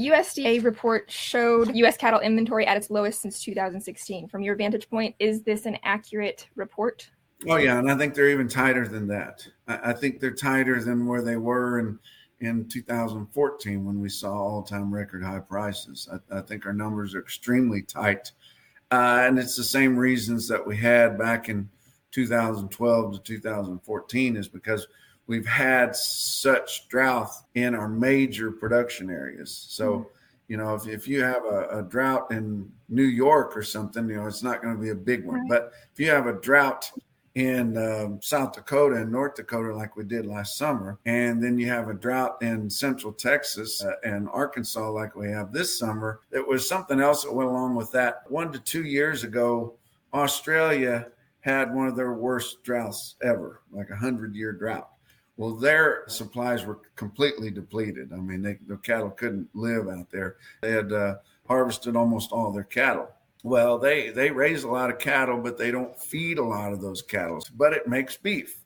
USDA report showed US cattle inventory at its lowest since 2016. From your vantage point, is this an accurate report? Oh yeah, and I think they're even tighter than that. I, think they're tighter than where they were in in 2014 when we saw all-time record high prices. I, I think our numbers are extremely tight, uh, and it's the same reasons that we had back in 2012 to 2014 is because we've had such drought in our major production areas. So. Mm-hmm you know, if, if you have a, a, drought in New York or something, you know, it's not going to be a big one. Right. But if you have a drought in um, South Dakota and North Dakota, like we did last summer. And then you have a drought in Central Texas uh, and Arkansas, like we have this summer. It was something else that went along with that. One to two years ago, Australia had one of their worst droughts ever, like a hundred year drought. Well, their supplies were completely depleted. I mean, they, the cattle couldn't live out there. They had uh, harvested almost all their cattle. Well, they they raise a lot of cattle, but they don't feed a lot of those cattle. But it makes beef,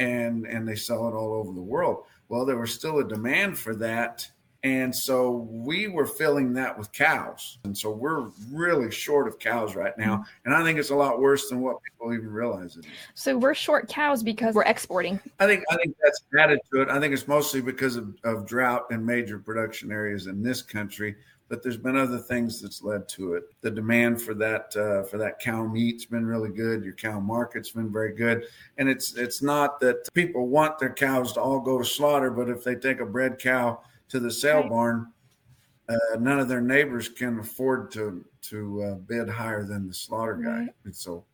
and and they sell it all over the world. Well, there was still a demand for that, and so we were filling that with cows, and so we're really short of cows right now. And I think it's a lot worse than what people even realize it is. So we're short cows because we're exporting. I think I think that's added to it. I think it's mostly because of, of drought in major production areas in this country but there's been other things that's led to it. The demand for that uh, for that cow meat's been really good. Your cow market's been very good, and it's it's not that people want their cows to all go to slaughter, but if they take a bred cow to the sale right. barn, uh, none of their neighbors can afford to to uh, bid higher than the slaughter guy, right. and so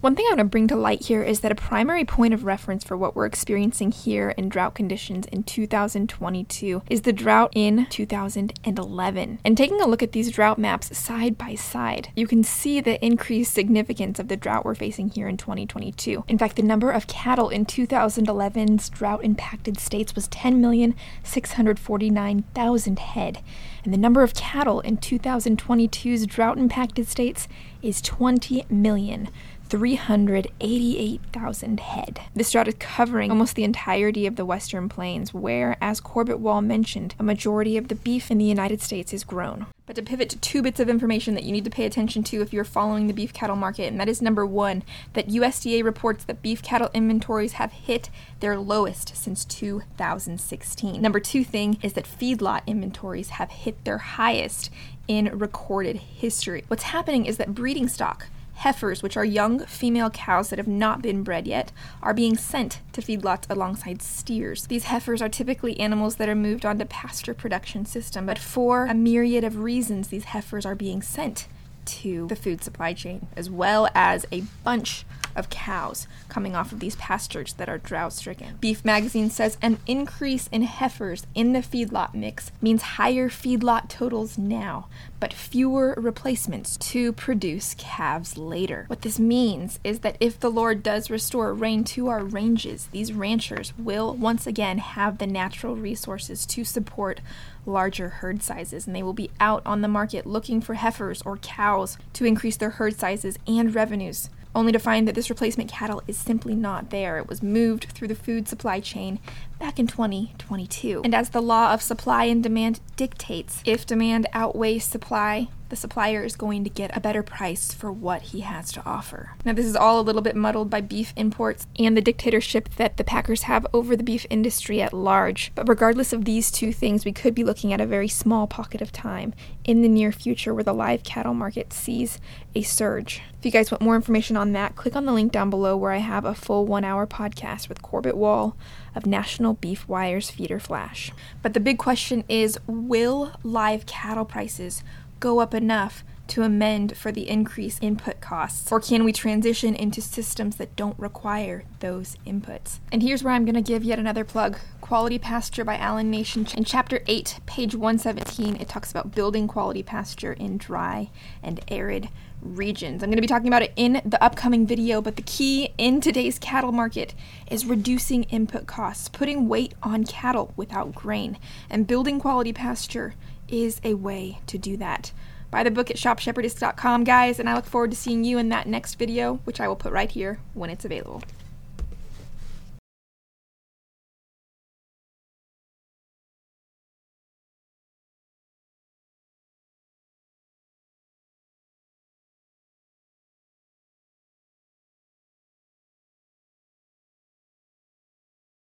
one thing I want to bring to light here is that a primary point of reference for what we're experiencing here in drought conditions in 2022 is the drought in 2011. And taking a look at these drought maps side by side, you can see the increased significance of the drought we're facing here in 2022. In fact, the number of cattle in 2011's drought impacted states was 10,649,000 head, and the number of cattle in 2022's drought impacted states is 20 million. 388,000 head. This drought is covering almost the entirety of the Western Plains, where, as Corbitt Wall mentioned, a majority of the beef in the United States is grown. But to pivot to two bits of information that you need to pay attention to if you're following the beef cattle market, and that is number one, that USDA reports that beef cattle inventories have hit their lowest since 2016. Number two thing is that feedlot inventories have hit their highest in recorded history. What's happening is that breeding stock Heifers, which are young female cows that have not been bred yet, are being sent to feedlots alongside steers. These heifers are typically animals that are moved onto pasture production system, but for a myriad of reasons, these heifers are being sent to the food supply chain, as well as a bunch of cows coming off of these pastures that are drought stricken. Beef Magazine says an increase in heifers in the feedlot mix means higher feedlot totals now, but fewer replacements to produce calves later. What this means is that if the Lord does restore rain to our ranges, these ranchers will once again have the natural resources to support larger herd sizes, and they will be out on the market looking for heifers or cows to increase their herd sizes and revenues only to find that this replacement cattle is simply not there. It was moved through the food supply chain back in 2022. And as the law of supply and demand dictates, if demand outweighs supply, the supplier is going to get a better price for what he has to offer. Now, this is all a little bit muddled by beef imports and the dictatorship that the packers have over the beef industry at large. But regardless of these two things, we could be looking at a very small pocket of time in the near future where the live cattle market sees a surge. If you guys want more information on that, click on the link down below where I have a full one hour podcast with Corbitt Wall of National Beef Wires Feeder Flash. But the big question is will live cattle prices go up enough to amend for the increased input costs? Or can we transition into systems that don't require those inputs? And here's where I'm going to give yet another plug Quality Pasture by Allan Nation. In chapter 8, page 117, it talks about building quality pasture in dry and arid regions. I'm going to be talking about it in the upcoming video, but the key in today's cattle market is reducing input costs, putting weight on cattle without grain, and building quality pasture is a way to do that. Buy the book at shopshepherdess.com, guys, and I look forward to seeing you in that next video, which I will put right here when it's available.